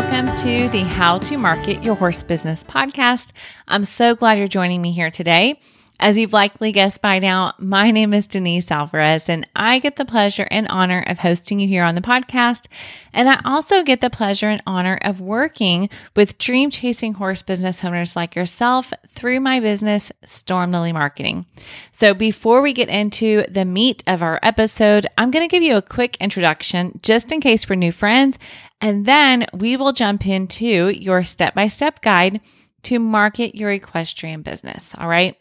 welcome to the How to Market Your Horse Business podcast. I'm so glad you're joining me here today. As you've likely guessed by now, my name is Denise Alvarez, and I get the pleasure and honor of hosting you here on the podcast. And I also get the pleasure and honor of working with dream chasing horse business owners like yourself through my business, Storm Lily Marketing. So before we get into the meat of our episode, I'm going to give you a quick introduction just in case we're new friends. And then we will jump into your step by step guide to market your equestrian business. All right.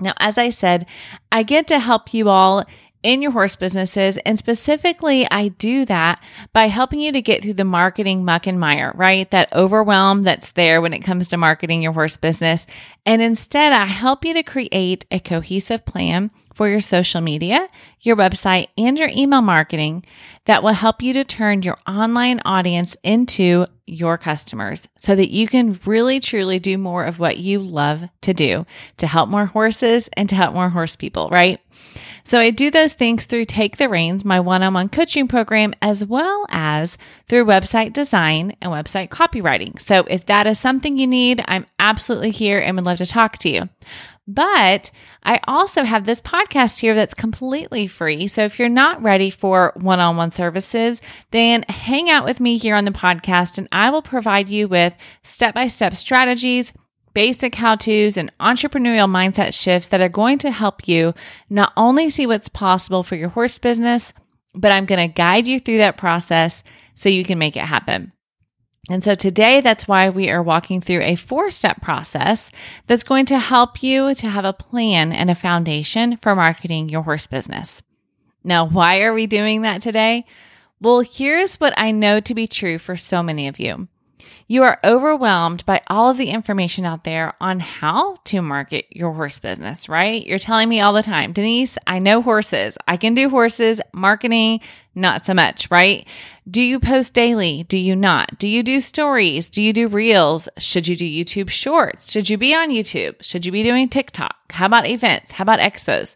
Now, as I said, I get to help you all in your horse businesses. And specifically, I do that by helping you to get through the marketing muck and mire, right? That overwhelm that's there when it comes to marketing your horse business. And instead, I help you to create a cohesive plan for your social media, your website, and your email marketing that will help you to turn your online audience into your customers so that you can really truly do more of what you love to do to help more horses and to help more horse people, right? So I do those things through Take the Reins, my one on one coaching program, as well as through website design and website copywriting. So if that is something you need, I'm absolutely here and would love to talk to you. But I also have this podcast here that's completely free. So if you're not ready for one on one services, then hang out with me here on the podcast and I will provide you with step by step strategies, basic how to's, and entrepreneurial mindset shifts that are going to help you not only see what's possible for your horse business, but I'm going to guide you through that process so you can make it happen. And so today, that's why we are walking through a four step process that's going to help you to have a plan and a foundation for marketing your horse business. Now, why are we doing that today? Well, here's what I know to be true for so many of you. You are overwhelmed by all of the information out there on how to market your horse business, right? You're telling me all the time, Denise, I know horses. I can do horses, marketing, not so much, right? Do you post daily? Do you not? Do you do stories? Do you do reels? Should you do YouTube shorts? Should you be on YouTube? Should you be doing TikTok? How about events? How about expos?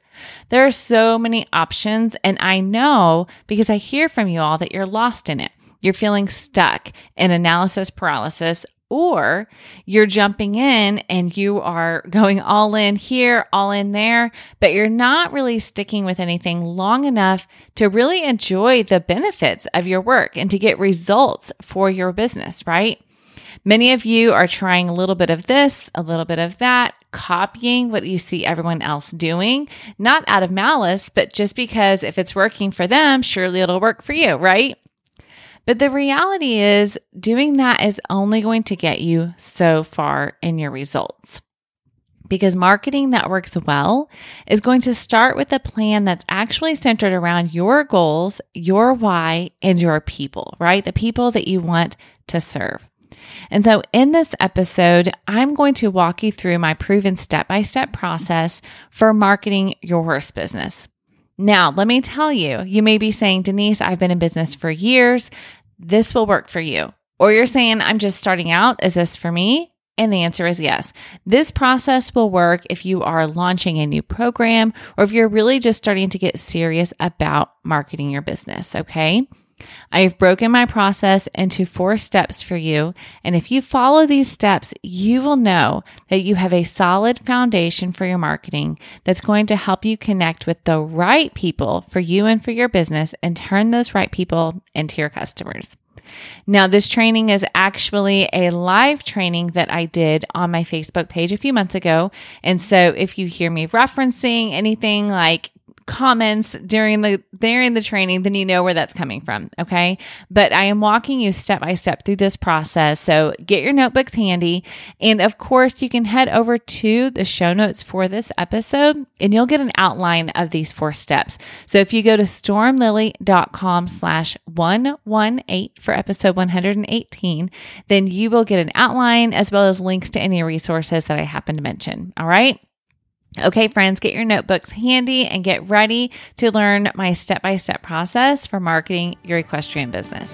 There are so many options. And I know because I hear from you all that you're lost in it. You're feeling stuck in analysis paralysis or you're jumping in and you are going all in here, all in there, but you're not really sticking with anything long enough to really enjoy the benefits of your work and to get results for your business, right? Many of you are trying a little bit of this, a little bit of that, copying what you see everyone else doing, not out of malice, but just because if it's working for them, surely it'll work for you, right? But the reality is, doing that is only going to get you so far in your results. Because marketing that works well is going to start with a plan that's actually centered around your goals, your why, and your people, right? The people that you want to serve. And so, in this episode, I'm going to walk you through my proven step by step process for marketing your horse business. Now, let me tell you, you may be saying, Denise, I've been in business for years. This will work for you. Or you're saying, I'm just starting out. Is this for me? And the answer is yes. This process will work if you are launching a new program or if you're really just starting to get serious about marketing your business. Okay. I have broken my process into four steps for you. And if you follow these steps, you will know that you have a solid foundation for your marketing that's going to help you connect with the right people for you and for your business and turn those right people into your customers. Now, this training is actually a live training that I did on my Facebook page a few months ago. And so if you hear me referencing anything like comments during the during the training, then you know where that's coming from. Okay. But I am walking you step by step through this process. So get your notebooks handy. And of course, you can head over to the show notes for this episode and you'll get an outline of these four steps. So if you go to stormlily.com slash 118 for episode 118, then you will get an outline as well as links to any resources that I happen to mention. All right. Okay, friends, get your notebooks handy and get ready to learn my step by step process for marketing your equestrian business.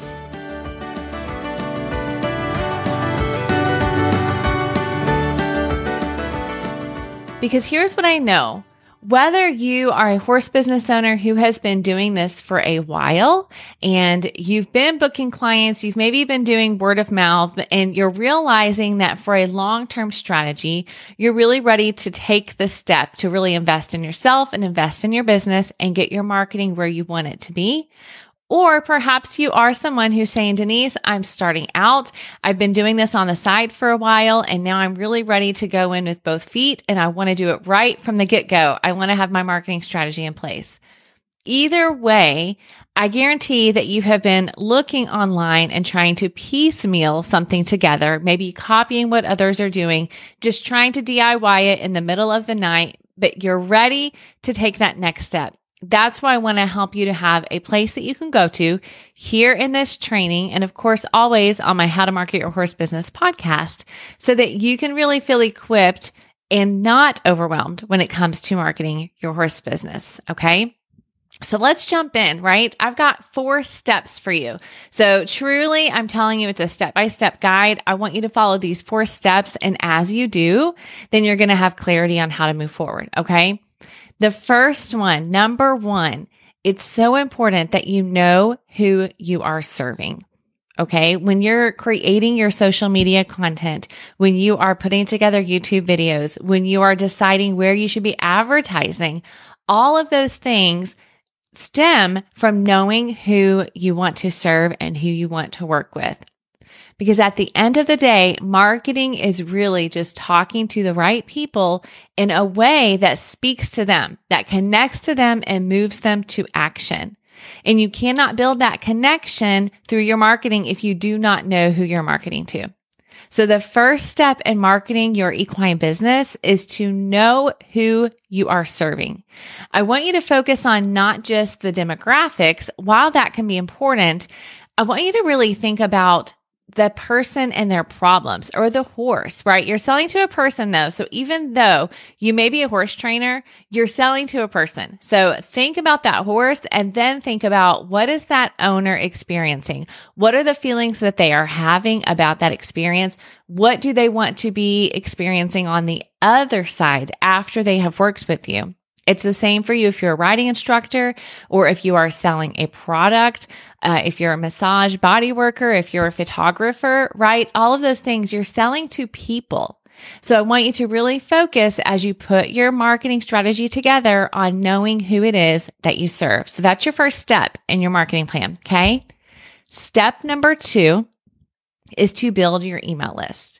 Because here's what I know whether you are a horse business owner who has been doing this for a while and you've been booking clients, you've maybe been doing word of mouth and you're realizing that for a long-term strategy, you're really ready to take the step to really invest in yourself and invest in your business and get your marketing where you want it to be. Or perhaps you are someone who's saying, Denise, I'm starting out. I've been doing this on the side for a while and now I'm really ready to go in with both feet and I want to do it right from the get go. I want to have my marketing strategy in place. Either way, I guarantee that you have been looking online and trying to piecemeal something together, maybe copying what others are doing, just trying to DIY it in the middle of the night, but you're ready to take that next step. That's why I want to help you to have a place that you can go to here in this training. And of course, always on my How to Market Your Horse Business podcast so that you can really feel equipped and not overwhelmed when it comes to marketing your horse business. Okay. So let's jump in, right? I've got four steps for you. So truly, I'm telling you, it's a step by step guide. I want you to follow these four steps. And as you do, then you're going to have clarity on how to move forward. Okay. The first one, number one, it's so important that you know who you are serving. Okay. When you're creating your social media content, when you are putting together YouTube videos, when you are deciding where you should be advertising, all of those things stem from knowing who you want to serve and who you want to work with. Because at the end of the day, marketing is really just talking to the right people in a way that speaks to them, that connects to them and moves them to action. And you cannot build that connection through your marketing if you do not know who you're marketing to. So the first step in marketing your equine business is to know who you are serving. I want you to focus on not just the demographics. While that can be important, I want you to really think about the person and their problems or the horse, right? You're selling to a person though. So even though you may be a horse trainer, you're selling to a person. So think about that horse and then think about what is that owner experiencing? What are the feelings that they are having about that experience? What do they want to be experiencing on the other side after they have worked with you? It's the same for you if you're a riding instructor or if you are selling a product, uh, if you're a massage body worker, if you're a photographer, right? All of those things you're selling to people. So I want you to really focus as you put your marketing strategy together on knowing who it is that you serve. So that's your first step in your marketing plan. Okay. Step number two is to build your email list.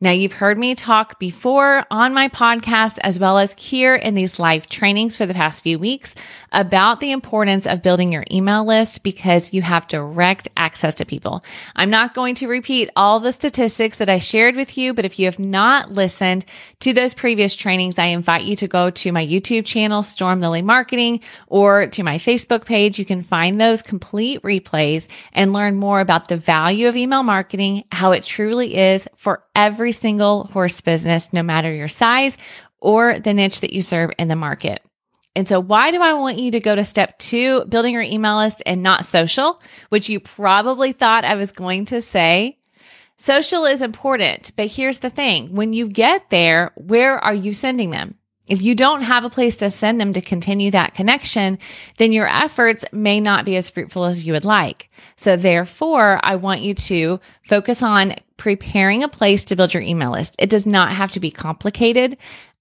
Now, you've heard me talk before on my podcast, as well as here in these live trainings for the past few weeks about the importance of building your email list because you have direct access to people. I'm not going to repeat all the statistics that I shared with you, but if you have not listened to those previous trainings, I invite you to go to my YouTube channel, Storm Lily Marketing, or to my Facebook page. You can find those complete replays and learn more about the value of email marketing, how it truly is for every single horse business, no matter your size or the niche that you serve in the market. And so why do I want you to go to step two, building your email list and not social, which you probably thought I was going to say? Social is important, but here's the thing. When you get there, where are you sending them? If you don't have a place to send them to continue that connection, then your efforts may not be as fruitful as you would like. So therefore, I want you to focus on preparing a place to build your email list. It does not have to be complicated.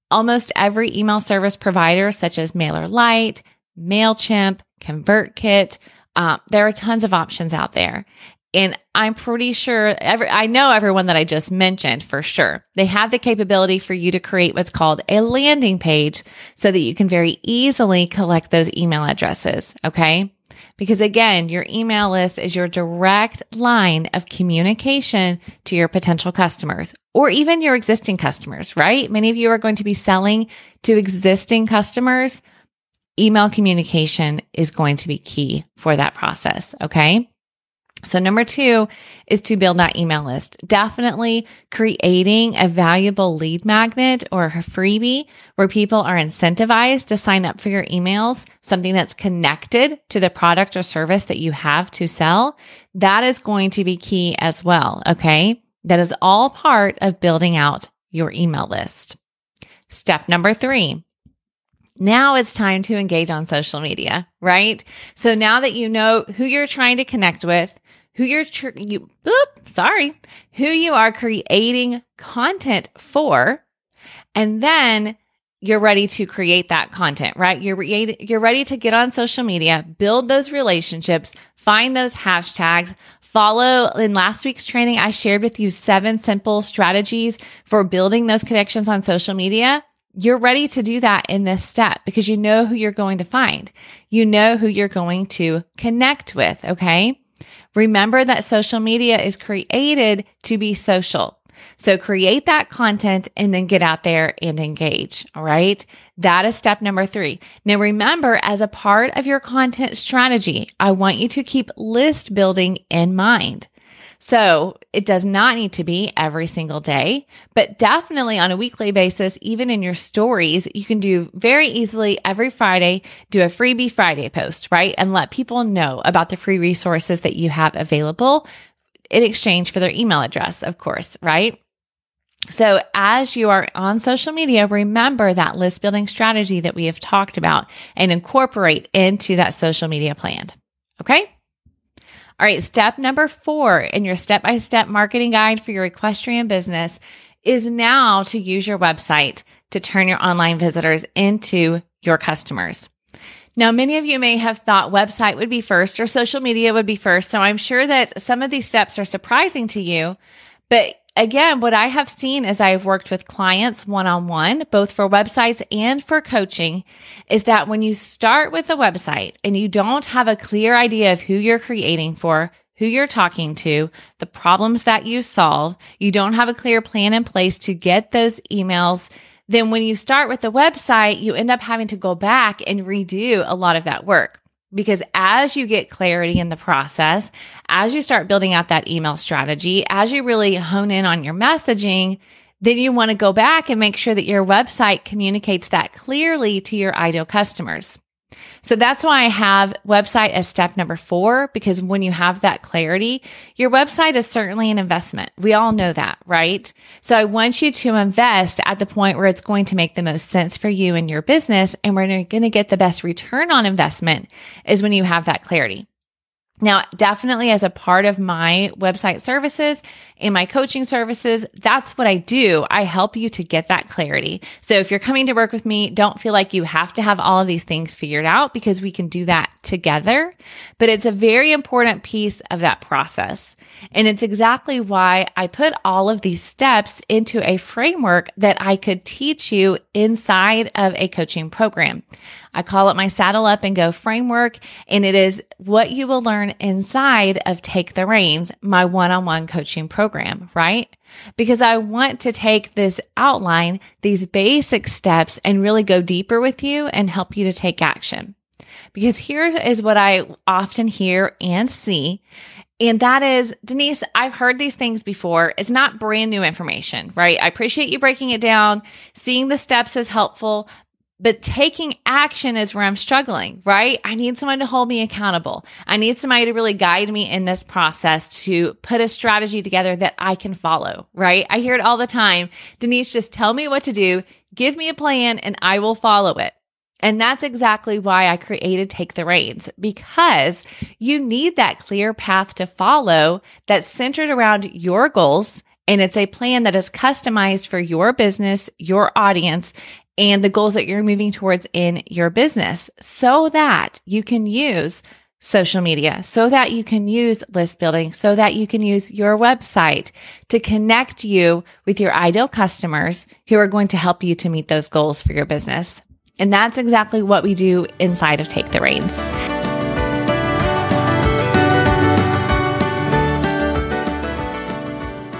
Almost every email service provider, such as MailerLite, MailChimp, ConvertKit, uh, there are tons of options out there. And I'm pretty sure every, I know everyone that I just mentioned for sure. They have the capability for you to create what's called a landing page so that you can very easily collect those email addresses. Okay. Because again, your email list is your direct line of communication to your potential customers or even your existing customers, right? Many of you are going to be selling to existing customers. Email communication is going to be key for that process. Okay. So number two is to build that email list. Definitely creating a valuable lead magnet or a freebie where people are incentivized to sign up for your emails, something that's connected to the product or service that you have to sell. That is going to be key as well. Okay. That is all part of building out your email list. Step number three Now it's time to engage on social media, right? So now that you know who you're trying to connect with, who you're tr- you sorry, who you are creating content for, and then you're ready to create that content, right? You're re- you're ready to get on social media, build those relationships, find those hashtags, follow in last week's training I shared with you seven simple strategies for building those connections on social media. You're ready to do that in this step because you know who you're going to find. You know who you're going to connect with, okay? Remember that social media is created to be social. So create that content and then get out there and engage. All right. That is step number three. Now remember, as a part of your content strategy, I want you to keep list building in mind. So it does not need to be every single day, but definitely on a weekly basis, even in your stories, you can do very easily every Friday, do a freebie Friday post, right? And let people know about the free resources that you have available in exchange for their email address, of course, right? So as you are on social media, remember that list building strategy that we have talked about and incorporate into that social media plan. Okay. All right, step number four in your step by step marketing guide for your equestrian business is now to use your website to turn your online visitors into your customers. Now, many of you may have thought website would be first or social media would be first. So I'm sure that some of these steps are surprising to you, but again, what I have seen as I've worked with clients one on one, both for websites and for coaching, is that when you start with a website and you don't have a clear idea of who you're creating for, who you're talking to, the problems that you solve, you don't have a clear plan in place to get those emails. Then when you start with the website, you end up having to go back and redo a lot of that work. Because as you get clarity in the process, as you start building out that email strategy, as you really hone in on your messaging, then you want to go back and make sure that your website communicates that clearly to your ideal customers. So that's why I have website as step number four, because when you have that clarity, your website is certainly an investment. We all know that, right? So I want you to invest at the point where it's going to make the most sense for you and your business. And we're going to get the best return on investment is when you have that clarity. Now, definitely as a part of my website services and my coaching services, that's what I do. I help you to get that clarity. So if you're coming to work with me, don't feel like you have to have all of these things figured out because we can do that together. But it's a very important piece of that process. And it's exactly why I put all of these steps into a framework that I could teach you inside of a coaching program. I call it my saddle up and go framework. And it is what you will learn inside of Take the Reins, my one on one coaching program, right? Because I want to take this outline, these basic steps and really go deeper with you and help you to take action. Because here is what I often hear and see. And that is, Denise, I've heard these things before. It's not brand new information, right? I appreciate you breaking it down. Seeing the steps is helpful, but taking action is where I'm struggling, right? I need someone to hold me accountable. I need somebody to really guide me in this process to put a strategy together that I can follow, right? I hear it all the time. Denise, just tell me what to do, give me a plan, and I will follow it. And that's exactly why I created Take the Reins because you need that clear path to follow that's centered around your goals. And it's a plan that is customized for your business, your audience, and the goals that you're moving towards in your business so that you can use social media, so that you can use list building, so that you can use your website to connect you with your ideal customers who are going to help you to meet those goals for your business. And that's exactly what we do inside of Take the Reins.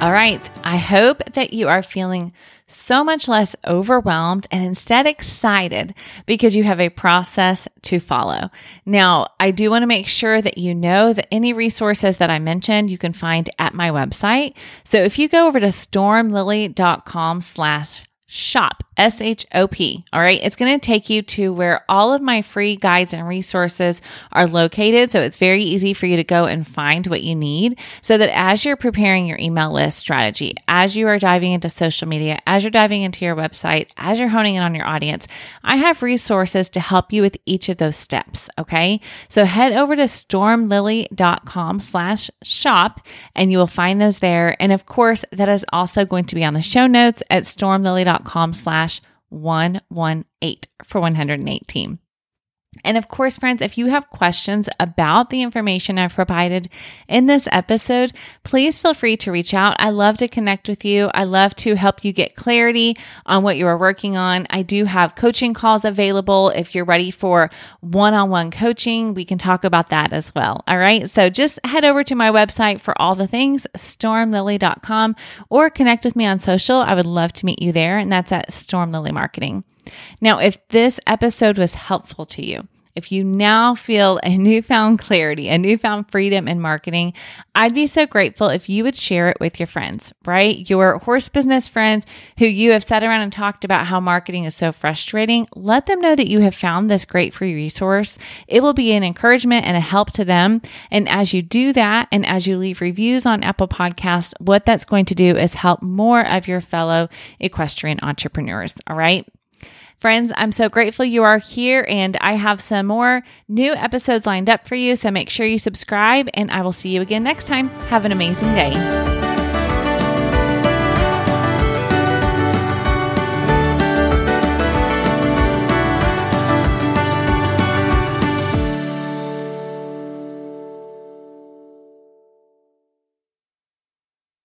All right. I hope that you are feeling so much less overwhelmed and instead excited because you have a process to follow. Now, I do want to make sure that you know that any resources that I mentioned you can find at my website. So if you go over to stormlily.com slash shop, S H O P. All right. It's going to take you to where all of my free guides and resources are located. So it's very easy for you to go and find what you need so that as you're preparing your email list strategy, as you are diving into social media, as you're diving into your website, as you're honing in on your audience, I have resources to help you with each of those steps. Okay. So head over to stormlily.com slash shop and you will find those there. And of course, that is also going to be on the show notes at stormlily.com com slash 118 for 118. And of course, friends, if you have questions about the information I've provided in this episode, please feel free to reach out. I love to connect with you. I love to help you get clarity on what you are working on. I do have coaching calls available. If you're ready for one on one coaching, we can talk about that as well. All right. So just head over to my website for all the things, stormlily.com, or connect with me on social. I would love to meet you there. And that's at Storm Lily Marketing. Now, if this episode was helpful to you, if you now feel a newfound clarity, a newfound freedom in marketing, I'd be so grateful if you would share it with your friends, right? Your horse business friends who you have sat around and talked about how marketing is so frustrating. Let them know that you have found this great free resource. It will be an encouragement and a help to them. And as you do that, and as you leave reviews on Apple Podcasts, what that's going to do is help more of your fellow equestrian entrepreneurs. All right. Friends, I'm so grateful you are here, and I have some more new episodes lined up for you. So make sure you subscribe, and I will see you again next time. Have an amazing day.